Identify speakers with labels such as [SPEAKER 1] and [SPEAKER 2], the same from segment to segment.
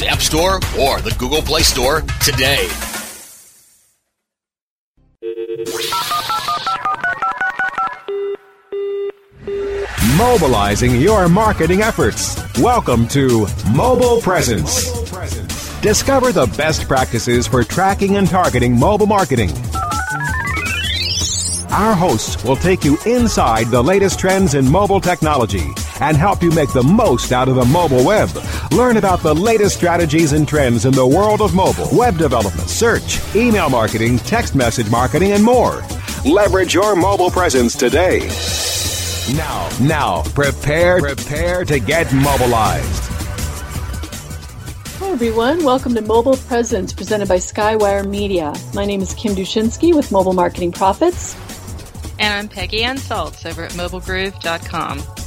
[SPEAKER 1] App Store or the Google Play Store today.
[SPEAKER 2] Mobilizing your marketing efforts. Welcome to Mobile Presence. Discover the best practices for tracking and targeting mobile marketing. Our hosts will take you inside the latest trends in mobile technology and help you make the most out of the mobile web. Learn about the latest strategies and trends in the world of mobile, web development, search, email marketing, text message marketing, and more. Leverage your mobile presence today. Now, now, prepare, prepare to get mobilized.
[SPEAKER 3] Hi, everyone. Welcome to Mobile Presence presented by Skywire Media. My name is Kim Dushinski with Mobile Marketing Profits.
[SPEAKER 4] And I'm Peggy Ann Salz over at mobilegroove.com.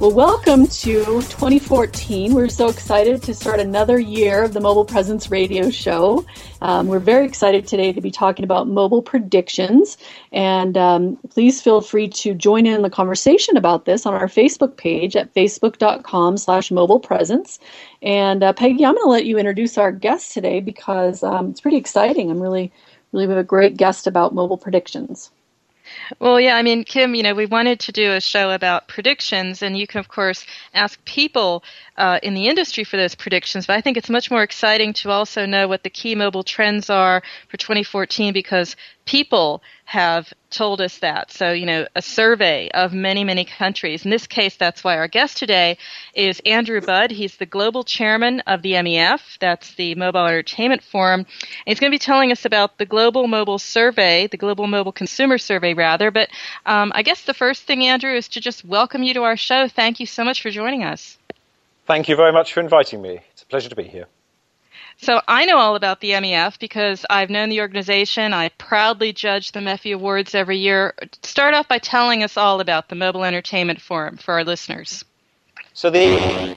[SPEAKER 3] Well, welcome to 2014. We're so excited to start another year of the Mobile Presence Radio Show. Um, we're very excited today to be talking about mobile predictions. And um, please feel free to join in the conversation about this on our Facebook page at facebook.com slash mobile presence. And uh, Peggy, I'm going to let you introduce our guest today because um, it's pretty exciting. I'm really, really have a great guest about mobile predictions.
[SPEAKER 4] Well, yeah, I mean, Kim, you know, we wanted to do a show about predictions, and you can, of course, ask people uh, in the industry for those predictions. But I think it's much more exciting to also know what the key mobile trends are for 2014 because people have told us that. So, you know, a survey of many, many countries. In this case, that's why our guest today is Andrew Budd. He's the global chairman of the MEF. That's the Mobile Entertainment Forum. And he's going to be telling us about the Global Mobile Survey, the Global Mobile Consumer Survey, rather. But um, I guess the first thing, Andrew, is to just welcome you to our show. Thank you so much for joining us.
[SPEAKER 5] Thank you very much for inviting me. It's a pleasure to be here.
[SPEAKER 4] So I know all about the MEF because I've known the organization. I proudly judge the MEFFY Awards every year. Start off by telling us all about the Mobile Entertainment Forum for our listeners.
[SPEAKER 5] So the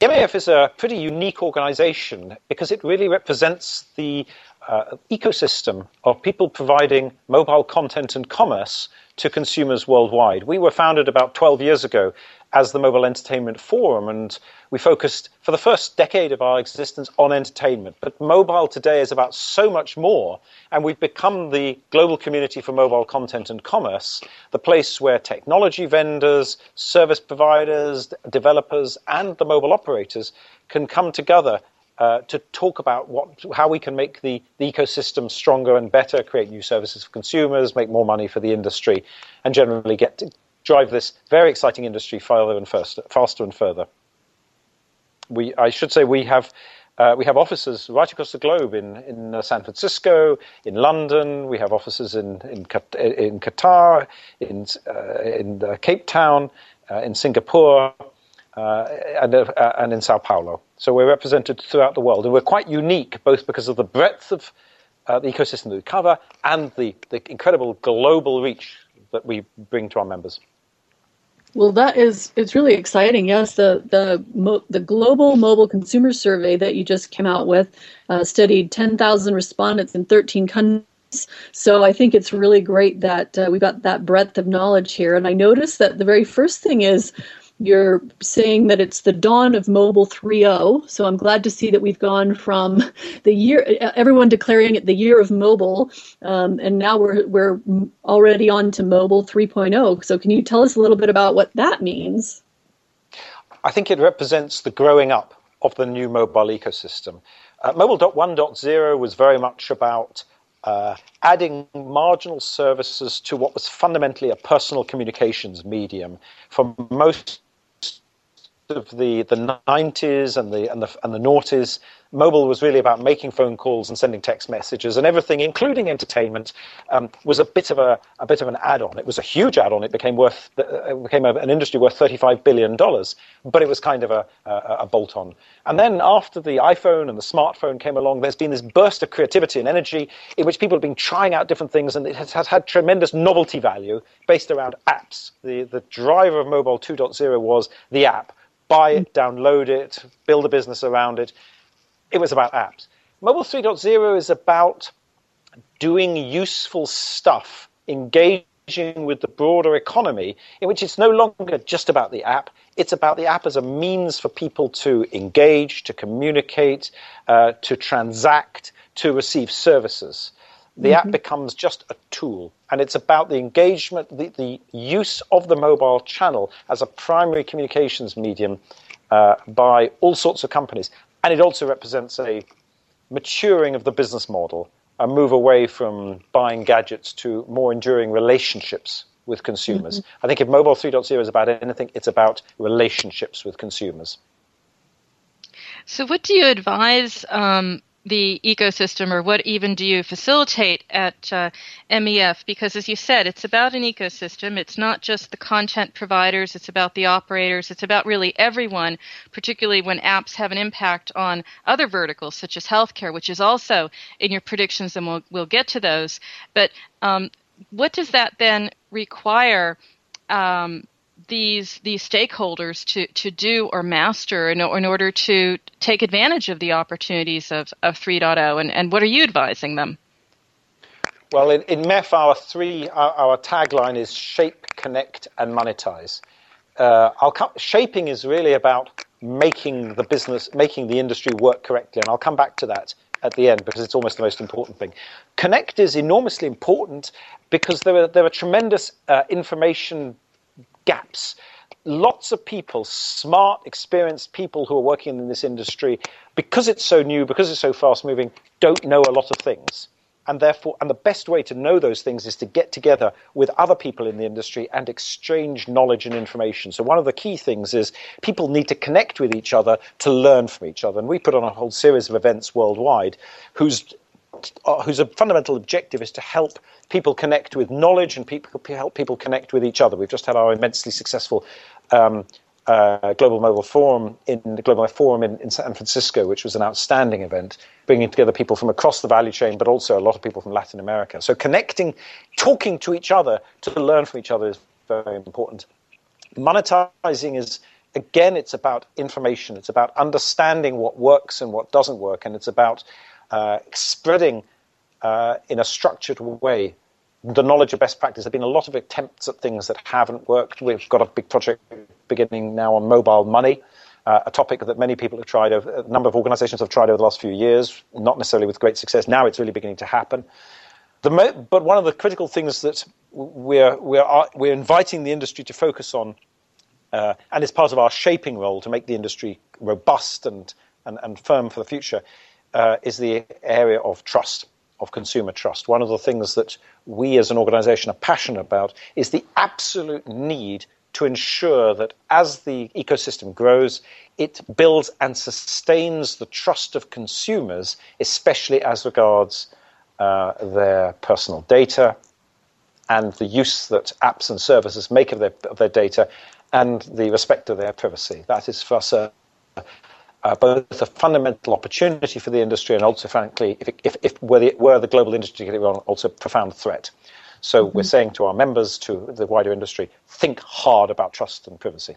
[SPEAKER 5] MEF is a pretty unique organization because it really represents the uh, ecosystem of people providing mobile content and commerce to consumers worldwide. We were founded about 12 years ago as the Mobile Entertainment Forum, and we focused for the first decade of our existence on entertainment. But mobile today is about so much more, and we've become the global community for mobile content and commerce, the place where technology vendors, service providers, developers, and the mobile operators can come together uh, to talk about what, how we can make the, the ecosystem stronger and better, create new services for consumers, make more money for the industry, and generally get drive this very exciting industry further and faster, faster and further. We, I should say, we have uh, we have offices right across the globe in in uh, San Francisco, in London. We have offices in in, in Qatar, in uh, in uh, Cape Town, uh, in Singapore, uh, and and in Sao Paulo. So we're represented throughout the world, and we're quite unique both because of the breadth of the ecosystem that we cover and the the incredible global reach that we bring to our members.
[SPEAKER 3] Well, that is it's really exciting. Yes, the the the global mobile consumer survey that you just came out with uh, studied 10,000 respondents in 13 countries. So I think it's really great that uh, we got that breadth of knowledge here. And I noticed that the very first thing is you're saying that it's the dawn of mobile 3.0 so i'm glad to see that we've gone from the year everyone declaring it the year of mobile um, and now we're we're already on to mobile 3.0 so can you tell us a little bit about what that means?
[SPEAKER 5] I think it represents the growing up of the new mobile ecosystem. Uh, mobile 1.0 was very much about uh, adding marginal services to what was fundamentally a personal communications medium for most of the, the 90s and the, and, the, and the noughties, mobile was really about making phone calls and sending text messages, and everything, including entertainment, um, was a bit of a, a bit of an add-on. It was a huge add-on. It became worth it became an industry worth 35 billion dollars, but it was kind of a, a, a bolt-on. And then after the iPhone and the smartphone came along, there's been this burst of creativity and energy in which people have been trying out different things, and it has, has had tremendous novelty value based around apps. The the driver of mobile 2.0 was the app buy it, download it, build a business around it. It was about apps. Mobile 3.0 is about doing useful stuff, engaging with the broader economy, in which it's no longer just about the app. It's about the app as a means for people to engage, to communicate, uh, to transact, to receive services. The mm-hmm. app becomes just a tool, and it's about the engagement, the, the use of the mobile channel as a primary communications medium uh, by all sorts of companies. And it also represents a maturing of the business model, a move away from buying gadgets to more enduring relationships with consumers. Mm-hmm. I think if Mobile 3.0 is about anything, it's about relationships with consumers.
[SPEAKER 4] So, what do you advise um, the ecosystem or what even do you facilitate at uh, MEF? Because as you said, it's about an ecosystem. It's not just the content providers, it's about the operators, it's about really everyone, particularly when apps have an impact on other verticals such as healthcare, which is also in your predictions, and we'll, we'll get to those. But um, what does that then require? Um, these these stakeholders to, to do or master in, in order to take advantage of the opportunities of, of 3.0 and, and what are you advising them?
[SPEAKER 5] Well, in, in MEF, our three our, our, tagline is shape, connect, and monetize. Uh, co- shaping is really about making the business, making the industry work correctly, and I'll come back to that at the end because it's almost the most important thing. Connect is enormously important because there are there are tremendous uh, information gaps. Lots of people, smart, experienced people who are working in this industry, because it's so new, because it's so fast moving, don't know a lot of things. And therefore, and the best way to know those things is to get together with other people in the industry and exchange knowledge and information. So one of the key things is people need to connect with each other to learn from each other. And we put on a whole series of events worldwide whose uh, whose fundamental objective is to help people connect with knowledge and people, help people connect with each other. We've just had our immensely successful um, uh, Global Mobile Forum in the Global Forum in, in, San Francisco, which was an outstanding event, bringing together people from across the value chain, but also a lot of people from Latin America. So connecting, talking to each other to learn from each other is very important. Monetizing is again, it's about information. It's about understanding what works and what doesn't work, and it's about uh, spreading uh, in a structured way the knowledge of best practice. There have been a lot of attempts at things that haven't worked. We've got a big project beginning now on mobile money, uh, a topic that many people have tried, over, a number of organizations have tried over the last few years, not necessarily with great success. Now it's really beginning to happen. Mo- but one of the critical things that we're, we're, we're inviting the industry to focus on, uh, and it's part of our shaping role to make the industry robust and and, and firm for the future uh, is the area of trust, of consumer trust. One of the things that we as an organization are passionate about is the absolute need to ensure that as the ecosystem grows, it builds and sustains the trust of consumers, especially as regards uh, their personal data and the use that apps and services make of their, of their data and the respect of their privacy. That is for us a, uh, both a fundamental opportunity for the industry and also, frankly, if, if, if were, the, were the global industry to get it wrong, also a profound threat. So mm-hmm. we're saying to our members, to the wider industry, think hard about trust and privacy.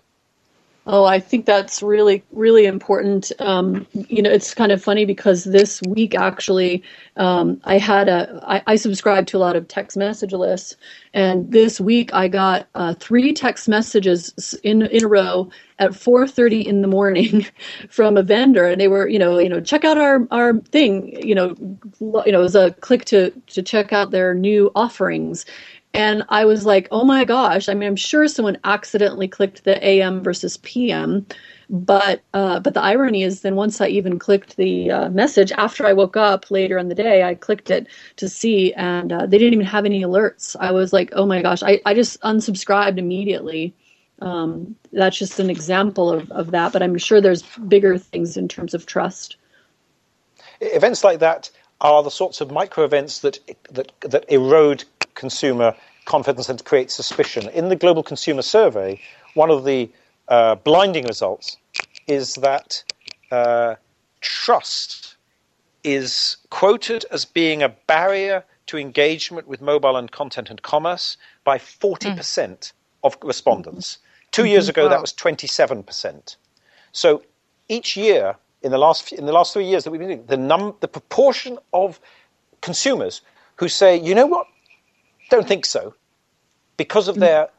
[SPEAKER 3] Oh, I think that's really, really important. Um, you know, it's kind of funny because this week actually, um, I had a, I, I subscribe to a lot of text message lists, and this week I got uh, three text messages in in a row at 4:30 in the morning from a vendor, and they were, you know, you know, check out our our thing, you know, you know, it was a click to to check out their new offerings, and I was like, oh my gosh. I mean, I'm sure someone accidentally clicked the AM versus PM. But uh, but the irony is, then once I even clicked the uh, message after I woke up later in the day, I clicked it to see, and uh, they didn't even have any alerts. I was like, oh my gosh, I, I just unsubscribed immediately. Um, that's just an example of, of that, but I'm sure there's bigger things in terms of trust.
[SPEAKER 5] Events like that are the sorts of micro events that that that erode consumer confidence and to create suspicion. In the Global Consumer Survey, one of the uh, blinding results is that uh, trust is quoted as being a barrier to engagement with mobile and content and commerce by 40% mm. of respondents. Two mm-hmm. years ago, wow. that was 27%. So each year, in the last in the last three years that we've been doing, the num the proportion of consumers who say, you know what, don't think so, because of their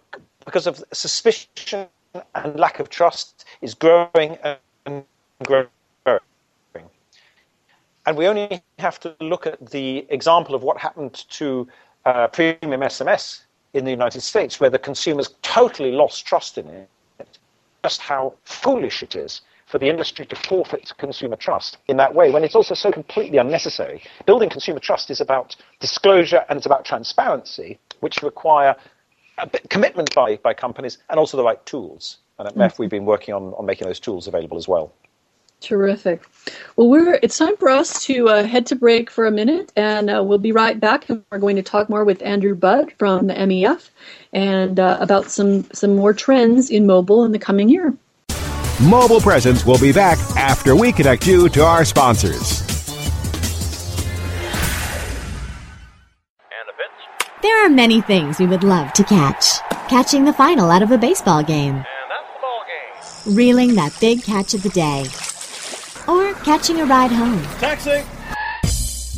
[SPEAKER 5] because of suspicion and lack of trust is growing and growing. And we only have to look at the example of what happened to uh, premium SMS in the United States, where the consumers totally lost trust in it, just how foolish it is for the industry to forfeit consumer trust in that way when it's also so completely unnecessary. Building consumer trust is about disclosure and it's about transparency, which require a commitment by, by companies and also the right tools. And at MEF, mm-hmm. we've been working on, on making those tools available as well.
[SPEAKER 3] Terrific. Well, we're it's time for us to uh, head to break for a minute, and uh, we'll be right back. And we're going to talk more with Andrew Budd from the MEF and uh, about some some more trends in mobile in the coming year.
[SPEAKER 2] Mobile Presence will be back after we connect you to our sponsors.
[SPEAKER 6] There are many things we would love to catch. Catching the final out of a baseball game.
[SPEAKER 7] And that's the ball game.
[SPEAKER 6] Reeling that big catch of the day. Or catching a ride home.
[SPEAKER 7] Taxi!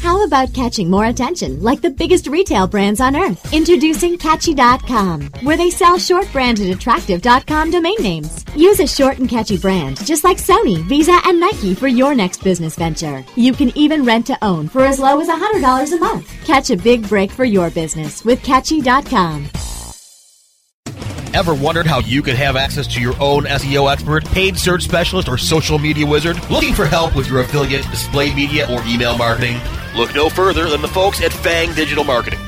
[SPEAKER 6] How about catching more attention like the biggest retail brands on earth? Introducing Catchy.com, where they sell short branded attractive.com domain names. Use a short and catchy brand, just like Sony, Visa, and Nike for your next business venture. You can even rent to own for as low as $100 a month. Catch a big break for your business with Catchy.com.
[SPEAKER 1] Ever wondered how you could have access to your own SEO expert, paid search specialist, or social media wizard? Looking for help with your affiliate, display media, or email marketing? Look no further than the folks at Fang Digital Marketing.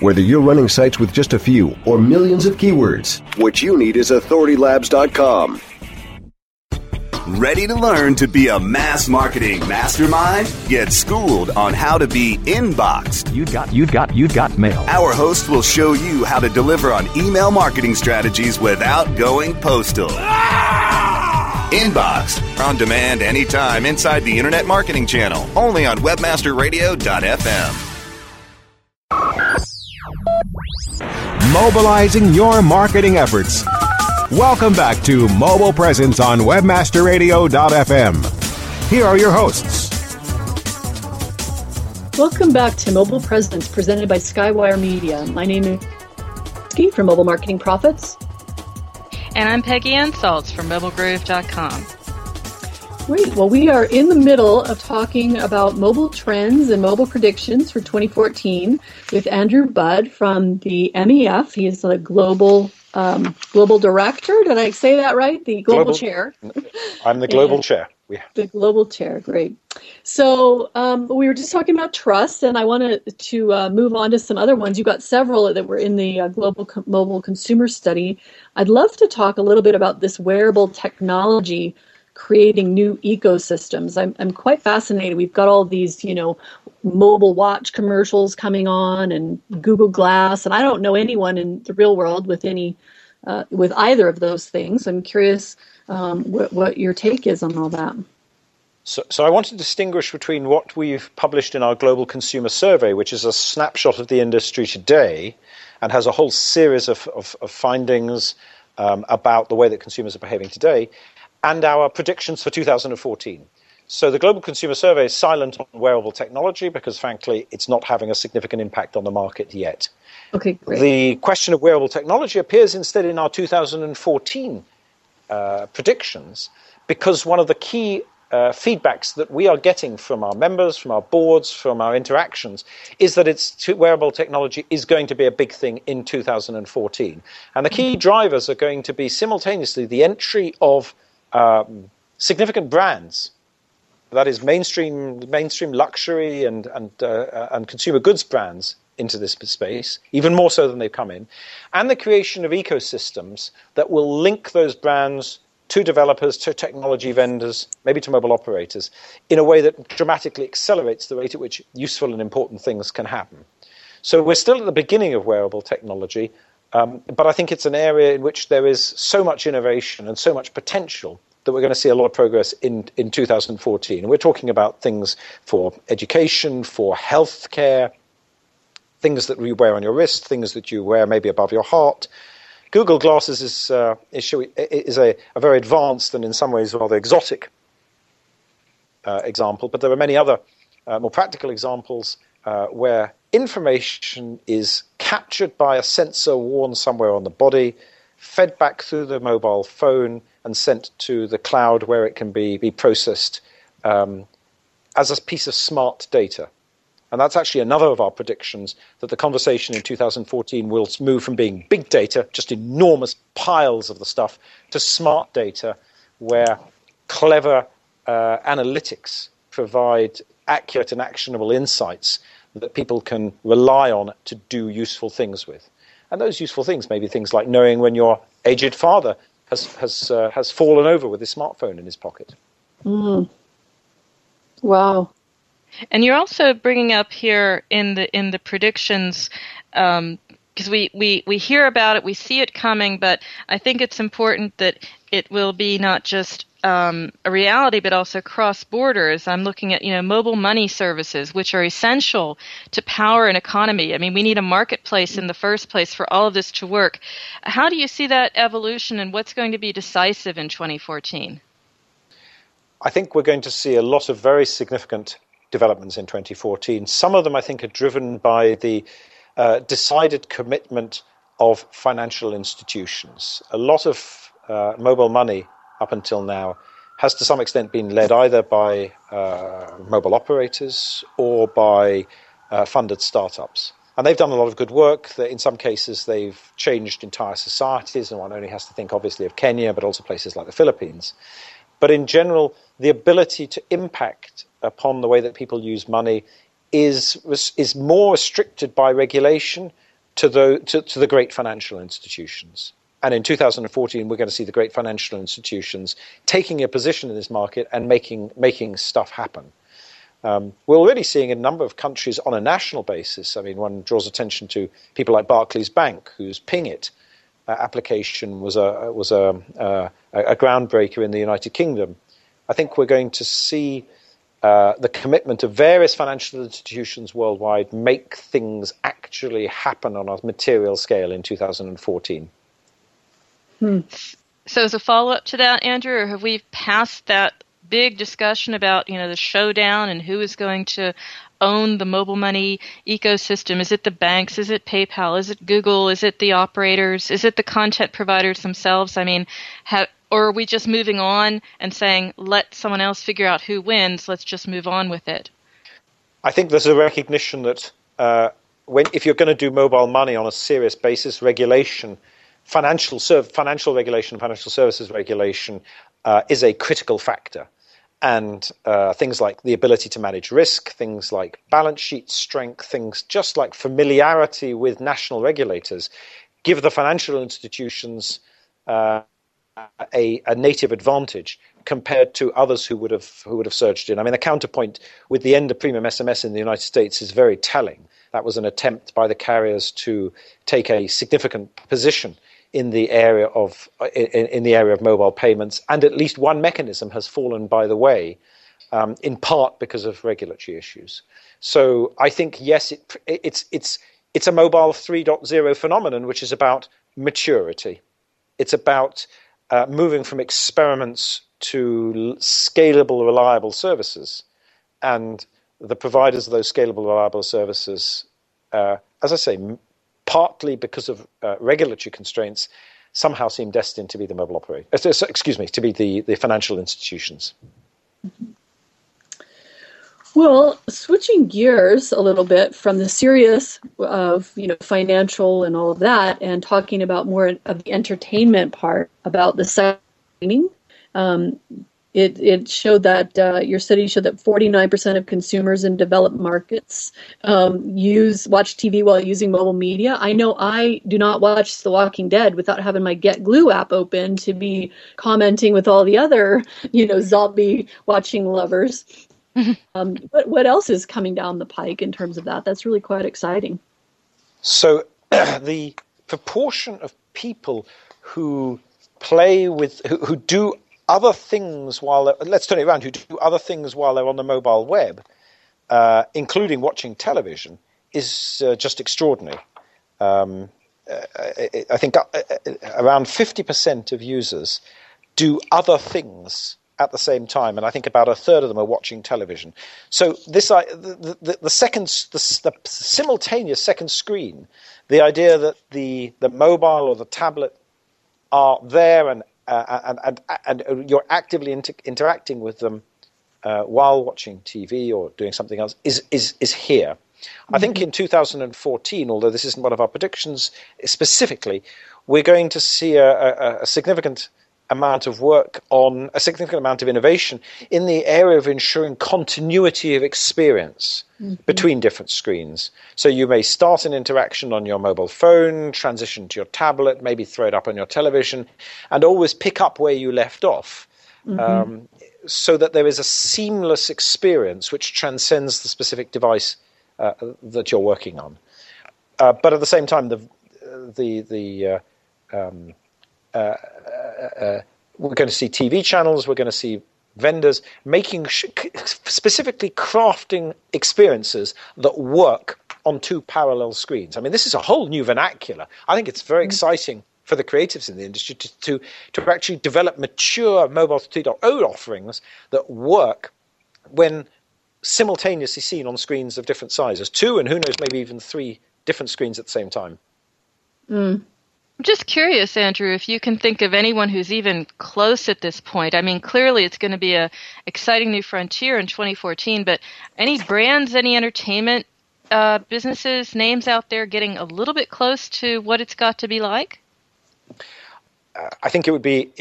[SPEAKER 8] Whether you're running sites with just a few or millions of keywords, what you need is authoritylabs.com.
[SPEAKER 9] Ready to learn to be a mass marketing mastermind? Get schooled on how to be inboxed.
[SPEAKER 10] You got you got you got mail.
[SPEAKER 9] Our host will show you how to deliver on email marketing strategies without going postal. Ah! Inbox on demand anytime inside the Internet Marketing Channel, only on webmasterradio.fm.
[SPEAKER 2] Mobilizing your marketing efforts. Welcome back to Mobile Presence on WebmasterRadio.fm. Here are your hosts.
[SPEAKER 3] Welcome back to Mobile Presence presented by Skywire Media. My name is Ski from Mobile Marketing Profits.
[SPEAKER 4] And I'm Peggy Ann Salz from MobileGroove.com.
[SPEAKER 3] Great. Well, we are in the middle of talking about mobile trends and mobile predictions for 2014 with Andrew Budd from the MEF. He is the global um, global director. Did I say that right? The global, global chair.
[SPEAKER 5] I'm the global chair.
[SPEAKER 3] Yeah. The global chair. Great. So um, we were just talking about trust, and I wanted to uh, move on to some other ones. You got several that were in the uh, global co- mobile consumer study. I'd love to talk a little bit about this wearable technology creating new ecosystems. I'm, I'm quite fascinated. We've got all these, you know, mobile watch commercials coming on and Google Glass, and I don't know anyone in the real world with any uh, with either of those things. I'm curious um, what, what your take is on all that.
[SPEAKER 5] So, so I want to distinguish between what we've published in our global consumer survey, which is a snapshot of the industry today, and has a whole series of, of, of findings um, about the way that consumers are behaving today, and our predictions for 2014. So the Global Consumer Survey is silent on wearable technology because, frankly, it's not having a significant impact on the market yet.
[SPEAKER 3] Okay, great.
[SPEAKER 5] The question of wearable technology appears instead in our 2014 uh, predictions because one of the key uh, feedbacks that we are getting from our members, from our boards, from our interactions, is that it's wearable technology is going to be a big thing in 2014. And the key drivers are going to be simultaneously the entry of um, significant brands that is mainstream mainstream luxury and and uh, and consumer goods brands into this space, even more so than they've come in, and the creation of ecosystems that will link those brands to developers, to technology vendors, maybe to mobile operators, in a way that dramatically accelerates the rate at which useful and important things can happen. So we're still at the beginning of wearable technology, um, but I think it's an area in which there is so much innovation and so much potential that we're going to see a lot of progress in, in 2014. And we're talking about things for education, for healthcare, things that you wear on your wrist, things that you wear maybe above your heart. Google Glasses is, uh, is, is a, a, very advanced and in some ways rather exotic uh, example, but there are many other uh, more practical examples uh, where information is captured by a sensor worn somewhere on the body, fed back through the mobile phone, and sent to the cloud where it can be, be processed um, as a piece of smart data. And that's actually another of our predictions that the conversation in 2014 will move from being big data, just enormous piles of the stuff, to smart data where clever uh, analytics provide accurate and actionable insights that people can rely on to do useful things with. And those useful things may be things like knowing when your aged father has has uh, has fallen over with his smartphone in his pocket.
[SPEAKER 3] Mm. Wow.
[SPEAKER 4] And you're also bringing up here in the in the predictions because um, we, we, we hear about it, we see it coming, but I think it's important that it will be not just um, a reality, but also cross borders. I'm looking at you know mobile money services, which are essential to power an economy. I mean, we need a marketplace in the first place for all of this to work. How do you see that evolution, and what's going to be decisive in 2014?
[SPEAKER 5] I think we're going to see a lot of very significant developments in 2014. Some of them, I think, are driven by the uh, decided commitment of financial institutions. A lot of uh, mobile money up until now has to some extent been led either by uh, mobile operators or by uh, funded startups. And they've done a lot of good work. That In some cases, they've changed entire societies, and one only has to think obviously of Kenya, but also places like the Philippines. But in general, the ability to impact upon the way that people use money is, is more restricted by regulation to the, to, to the great financial institutions. And in 2014, we're going to see the great financial institutions taking a position in this market and making, making stuff happen. Um, we're already seeing a number of countries on a national basis. I mean, one draws attention to people like Barclays Bank, whose Pingit uh, application was a was a, uh, a groundbreaker in the United Kingdom. I think we're going to see uh, the commitment of various financial institutions worldwide make things actually happen on a material scale in 2014.
[SPEAKER 4] Hmm. So, as a follow up to that, Andrew, or have we passed that big discussion about you know the showdown and who is going to own the mobile money ecosystem? Is it the banks? Is it PayPal? Is it Google? Is it the operators? Is it the content providers themselves? I mean, have, or are we just moving on and saying let someone else figure out who wins? Let's just move on with it.
[SPEAKER 5] I think there's a recognition that uh, when if you're going to do mobile money on a serious basis, regulation financial serv- financial regulation, financial services regulation uh, is a critical factor. And uh, things like the ability to manage risk, things like balance sheet strength, things just like familiarity with national regulators give the financial institutions uh, a, a, native advantage compared to others who would have who would have surged in. I mean, the counterpoint with the end of premium SMS in the United States is very telling. That was an attempt by the carriers to take a significant position in the area of in, in, the area of mobile payments, and at least one mechanism has fallen by the way, um, in part because of regulatory issues. So I think yes, it, it's it's it's a mobile 3.0 phenomenon, which is about maturity. It's about uh, moving from experiments to scalable, reliable services, and the providers of those scalable, reliable services, uh, as I say, partly because of uh, regulatory constraints, somehow seem destined to be the mobile operator. Uh, excuse me, to be the, the financial institutions.
[SPEAKER 3] Well, switching gears a little bit from the serious of you know financial and all of that, and talking about more of the entertainment part about the signing. Um, it, it showed that uh, your study showed that 49% of consumers in developed markets um, use watch TV while using mobile media. I know I do not watch The Walking Dead without having my GetGlue app open to be commenting with all the other you know zombie watching lovers. um, but what else is coming down the pike in terms of that? That's really quite exciting.
[SPEAKER 5] So the proportion of people who play with who, who do other things while let's turn it around who do other things while they're on the mobile web, uh, including watching television, is uh, just extraordinary. Um, uh, I think uh, uh, around 50% of users do other things at the same time, and I think about a third of them are watching television. So this, the, the, the second, the, the, simultaneous second screen, the idea that the the mobile or the tablet are there and uh, and, and, and you're actively inter- interacting with them uh, while watching TV or doing something else is, is, is here. I think in 2014, although this isn't one of our predictions specifically, we're going to see a, a, a significant amount of work on a significant amount of innovation in the area of ensuring continuity of experience mm-hmm. between different screens. So you may start an interaction on your mobile phone, transition to your tablet, maybe throw it up on your television, and always pick up where you left off. Mm-hmm. Um, so that there is a seamless experience which transcends the specific device uh, that you're working on. Uh, but at the same time, the the the uh, um, uh, uh, we're going to see TV channels, we're going to see vendors making sh- specifically crafting experiences that work on two parallel screens. I mean, this is a whole new vernacular. I think it's very mm. exciting for the creatives in the industry to, to, to actually develop mature mobile 3.0 offerings that work when simultaneously seen on screens of different sizes, two and who knows, maybe even three different screens at the same time.
[SPEAKER 3] Mm.
[SPEAKER 4] I'm just curious, Andrew, if you can think of anyone who's even close at this point. I mean, clearly it's going to be a exciting new frontier in 2014, but any brands, any entertainment uh, businesses, names out there getting a little bit close to what it's got to be like?
[SPEAKER 5] Uh, I think it would be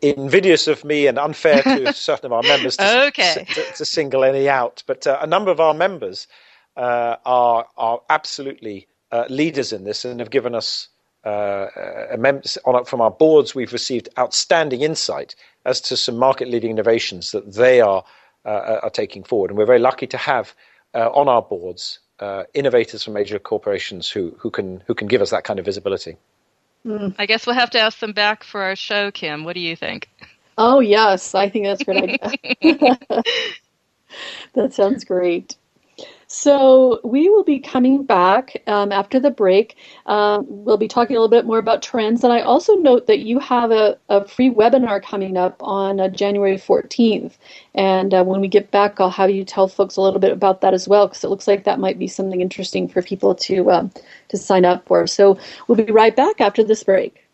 [SPEAKER 5] invidious of me and unfair to certain of our members to,
[SPEAKER 4] okay.
[SPEAKER 5] to, to single any out. But uh, a number of our members uh, are are absolutely uh, leaders in this and have given us uh, on, from our boards, we've received outstanding insight as to some market leading innovations that they are, uh, are taking forward. And we're very lucky to have uh, on our boards uh, innovators from major corporations who, who, can, who can give us that kind of visibility.
[SPEAKER 4] Mm. I guess we'll have to ask them back for our show, Kim. What do you think?
[SPEAKER 3] Oh, yes. I think that's a good idea. that sounds great. So we will be coming back um, after the break. Uh, we'll be talking a little bit more about trends, and I also note that you have a, a free webinar coming up on uh, January 14th. And uh, when we get back, I'll have you tell folks a little bit about that as well, because it looks like that might be something interesting for people to um, to sign up for. So we'll be right back after this break.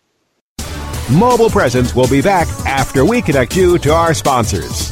[SPEAKER 2] Mobile Presence will be back after we connect you to our sponsors.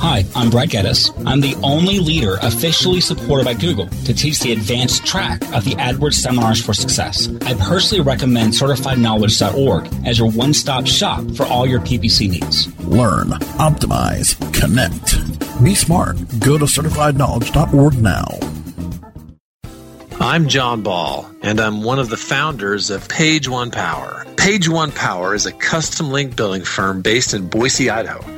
[SPEAKER 11] Hi, I'm Brad Geddes. I'm the only leader officially supported by Google to teach the advanced track of the AdWords Seminars for Success. I personally recommend CertifiedKnowledge.org as your one-stop shop for all your PPC needs.
[SPEAKER 12] Learn, optimize, connect. Be smart. Go to CertifiedKnowledge.org now.
[SPEAKER 13] I'm Jon Ball, and I'm one of the founders of Page One Power. Page One Power is a custom link building firm based in Boise, Idaho.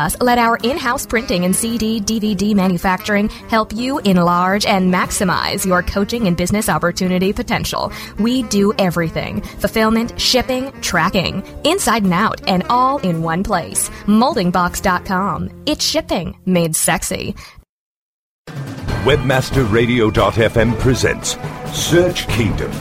[SPEAKER 14] Let our in house printing and CD DVD manufacturing help you enlarge and maximize your coaching and business opportunity potential. We do everything fulfillment, shipping, tracking, inside and out, and all in one place. Moldingbox.com. It's shipping made sexy.
[SPEAKER 2] Webmasterradio.fm presents Search Kingdom.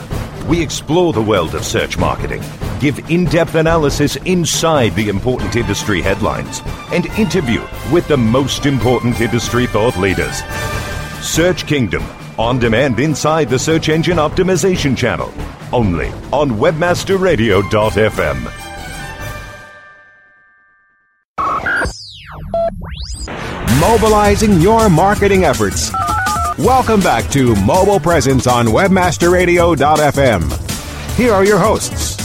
[SPEAKER 2] We explore the world of search marketing give in depth analysis inside the important industry headlines, and interview with the most important industry thought leaders. Search Kingdom, on demand inside the Search Engine Optimization channel, only on WebmasterRadio.fm. Mobilizing your marketing efforts. Welcome back to Mobile Presence on WebmasterRadio.fm. Here are your hosts.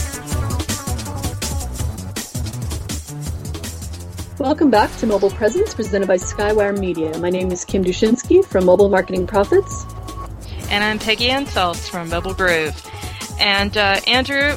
[SPEAKER 3] Welcome back to Mobile Presence presented by Skywire Media. My name is Kim Dushinski from Mobile Marketing Profits.
[SPEAKER 4] And I'm Peggy Ann Salz from Mobile Groove. And uh, Andrew,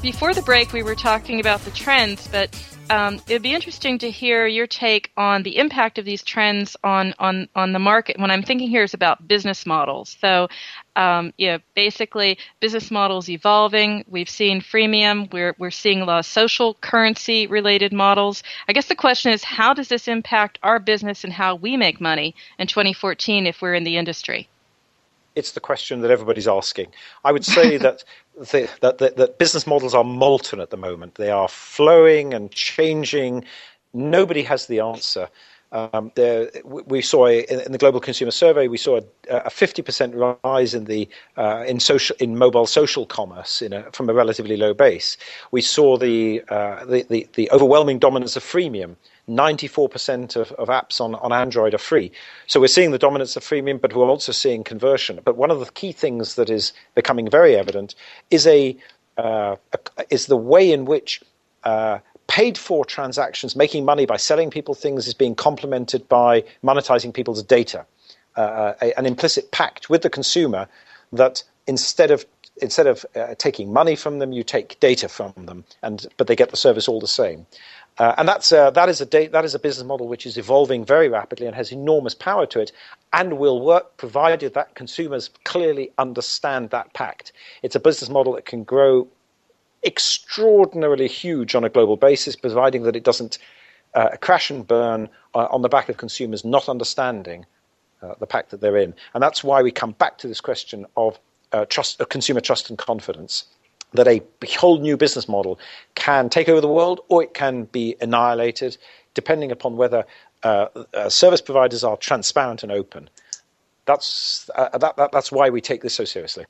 [SPEAKER 4] before the break, we were talking about the trends, but um, it'd be interesting to hear your take on the impact of these trends on, on, on the market. What I'm thinking here is about business models. So, um, you know, basically business models evolving. We've seen freemium. We're, we're seeing a lot of social currency related models. I guess the question is, how does this impact our business and how we make money in 2014 if we're in the industry?
[SPEAKER 5] It's the question that everybody's asking. I would say that the, that, that, that business models are molten at the moment. They are flowing and changing. Nobody has the answer. Um, there, we saw a, in the global consumer survey, we saw a, a 50% rise in the uh, in social in mobile social commerce a, from a relatively low base. We saw the, uh, the, the, the overwhelming dominance of freemium. 94% of, of apps on, on Android are free. So we're seeing the dominance of freemium, but we're also seeing conversion. But one of the key things that is becoming very evident is a, uh, a is the way in which uh, paid for transactions, making money by selling people things, is being complemented by monetizing people's data. Uh, a, an implicit pact with the consumer that instead of instead of uh, taking money from them, you take data from them, and but they get the service all the same. Uh, and that's uh, that is a da- that is a business model which is evolving very rapidly and has enormous power to it, and will work provided that consumers clearly understand that pact. It's a business model that can grow extraordinarily huge on a global basis, providing that it doesn't uh, crash and burn uh, on the back of consumers not understanding uh, the pact that they're in. And that's why we come back to this question of uh, trust, consumer trust and confidence that a whole new business model can take over the world or it can be annihilated, depending upon whether uh, uh, service providers are transparent and open. That's, uh, that, that, that's why we take this so seriously.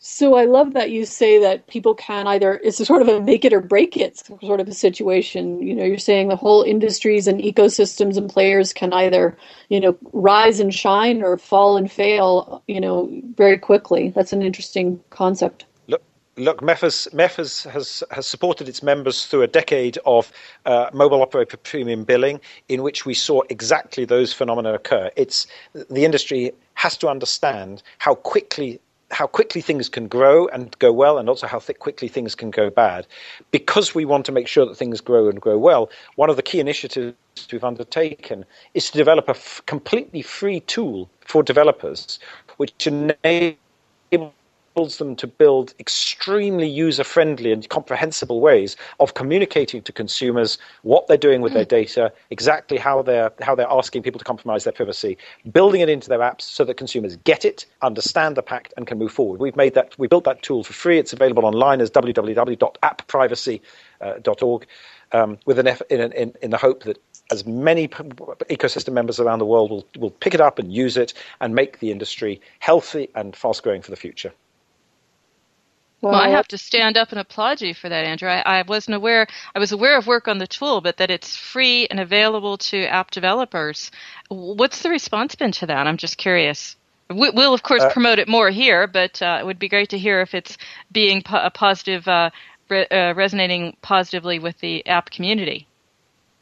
[SPEAKER 3] So I love that you say that people can either it's sort of a make it or break it sort of a situation. You know, you're saying the whole industries and ecosystems and players can either, you know, rise and shine or fall and fail, you know, very quickly. That's an interesting concept
[SPEAKER 5] look, MEF, has, MEF has, has, has, supported its members through a decade of uh, mobile operator premium billing in which we saw exactly those phenomena occur. It's, the industry has to understand how quickly how quickly things can grow and go well, and also how th- quickly things can go bad. Because we want to make sure that things grow and grow well, one of the key initiatives we've undertaken is to develop a f- completely free tool for developers, which enables them to build extremely user friendly and comprehensible ways of communicating to consumers what they're doing with their hmm. data, exactly how they're, how they're asking people to compromise their privacy, building it into their apps so that consumers get it, understand the pact, and can move forward. We've made that, we built that tool for free. It's available online as www.appprivacy.org um, with an F, in, in, in the hope that as many ecosystem members around the world will, will pick it up and use it and make the industry healthy and fast growing for the future.
[SPEAKER 4] Well, I have to stand up and applaud you for that, Andrew. I, I, wasn't aware. I was aware of work on the tool, but that it's free and available to app developers. What's the response been to that? I'm just curious. We, will of course uh, promote it more here, but uh, it would be great to hear if it's being po- a positive, uh, re- uh, resonating positively with the app community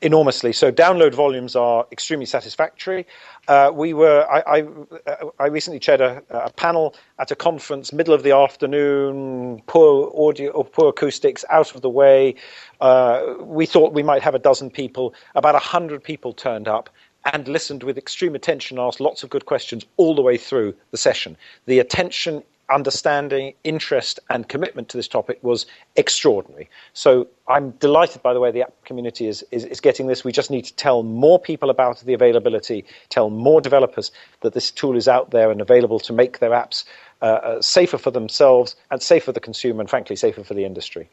[SPEAKER 5] enormously. So download volumes are extremely satisfactory. Uh, we were I, I, I recently chaired a, a, panel at a conference, middle of the afternoon, poor audio or poor acoustics, out of the way. Uh, we thought we might have a dozen people. About hundred people turned up and listened with extreme attention, asked lots of good questions all the way through the session. The attention understanding, interest, and commitment to this topic was extraordinary. So I'm delighted by the way the app community is, is, is, getting this. We just need to tell more people about the availability, tell more developers that this tool is out there and available to make their apps uh, uh safer for themselves and safer for the consumer and, frankly, safer for the industry.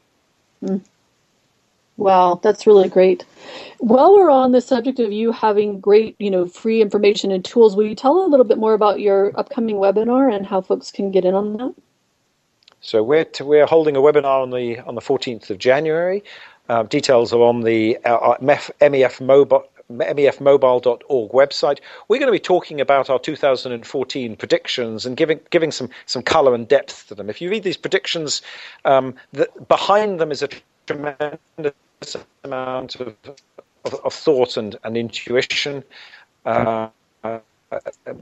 [SPEAKER 3] Mm. Wow, that's really great. While we're on the subject of you having great, you know, free information and tools, will you tell a little bit more about your upcoming webinar and how folks can get in on that?
[SPEAKER 5] So we're t- we're holding a webinar on the on the 14th of January. Uh, details are on the uh, MEF, MEF mobile mefmobile.org website. We're going to be talking about our 2014 predictions and giving giving some some color and depth to them. If you read these predictions, um, the, behind them is a tremendous amount of, of, of thought and, and intuition. Uh,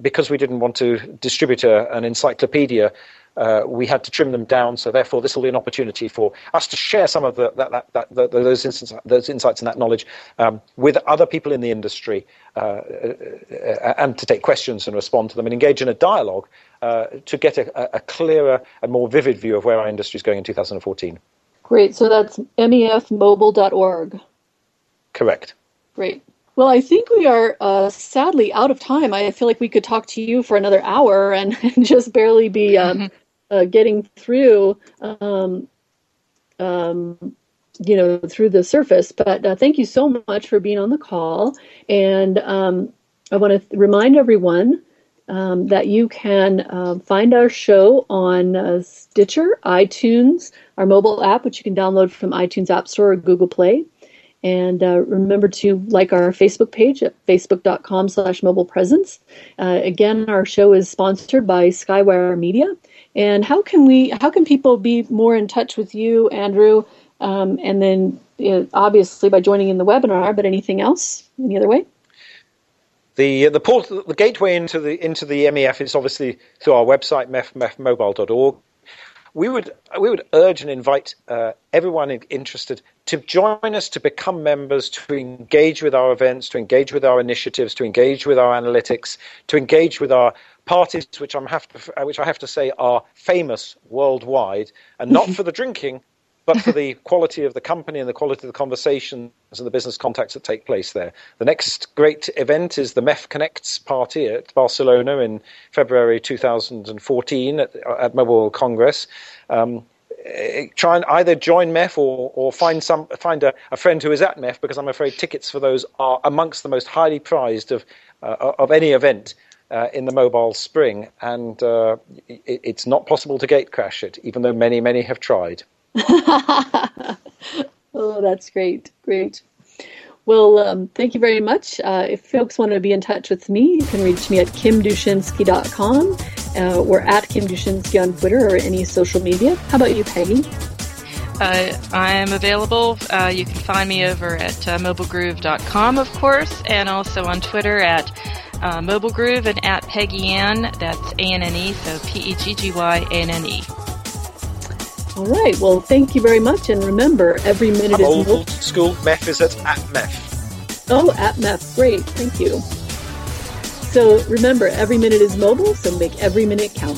[SPEAKER 5] because we didn't want to distribute a, an encyclopedia, uh, we had to trim them down. So therefore, this will be an opportunity for us to share some of the, that, that, that, those, insights, those insights and that knowledge um, with other people in the industry, uh, uh, and to take questions and respond to them, and engage in a dialogue uh, to get a, a clearer and more vivid view of where our industry is going in 2014.
[SPEAKER 3] Great. So that's mefmobile.org.
[SPEAKER 5] Correct.
[SPEAKER 3] Great. Well, I think we are uh, sadly out of time. I feel like we could talk to you for another hour and, and just barely be um, uh, getting through, um, um, you know, through the surface. But uh, thank you so much for being on the call. And um, I want to th- remind everyone um, that you can uh, find our show on uh, Stitcher, iTunes, our mobile app, which you can download from iTunes App Store or Google Play. And uh, remember to like our Facebook page at facebook.com slash mobile presence. Uh, again, our show is sponsored by Skywire Media. And how can we, how can people be more in touch with you, Andrew, Um, and then uh, obviously by joining in the webinar, but anything else? Any other way?
[SPEAKER 5] The the port the gateway into the into the MEF is obviously through our website mefmefmobile.org. We would we would urge and invite uh, everyone interested to join us to become members, to engage with our events, to engage with our initiatives, to engage with our analytics, to engage with our parties, which I'm have to, which I have to say are famous worldwide, and not for the drinking, but for the quality of the company and the quality of the conversations and the business contacts that take place there. The next great event is the MEF Connects party at Barcelona in February 2014 at, at Mobile World Congress. Um, eh, try and either join MEF or, or find some find a, a, friend who is at MEF because I'm afraid tickets for those are amongst the most highly prized of uh, of any event uh, in the mobile spring, and uh, it, it's not possible to gatecrash it, even though many many have tried.
[SPEAKER 3] oh, that's great. Great. Well, um, thank you very much. Uh, if folks want to be in touch with me, you can reach me at kimdushinski.com uh, or at kimdushinski on Twitter or any social media. How about you, Peggy?
[SPEAKER 4] Uh, I am available. Uh, you can find me over at uh, mobilegroove.com, of course, and also on Twitter at uh, mobilegroove and at Peggy Anne. That's A N N E, so P E G G Y A N N E.
[SPEAKER 3] All right. Well, thank you very much. And remember, every minute
[SPEAKER 5] I'm
[SPEAKER 3] is
[SPEAKER 5] old
[SPEAKER 3] mobile.
[SPEAKER 5] school. MEF is at, at MEF.
[SPEAKER 3] Oh, at MEF. Great. Thank you. So remember, every minute is mobile, so make every minute count.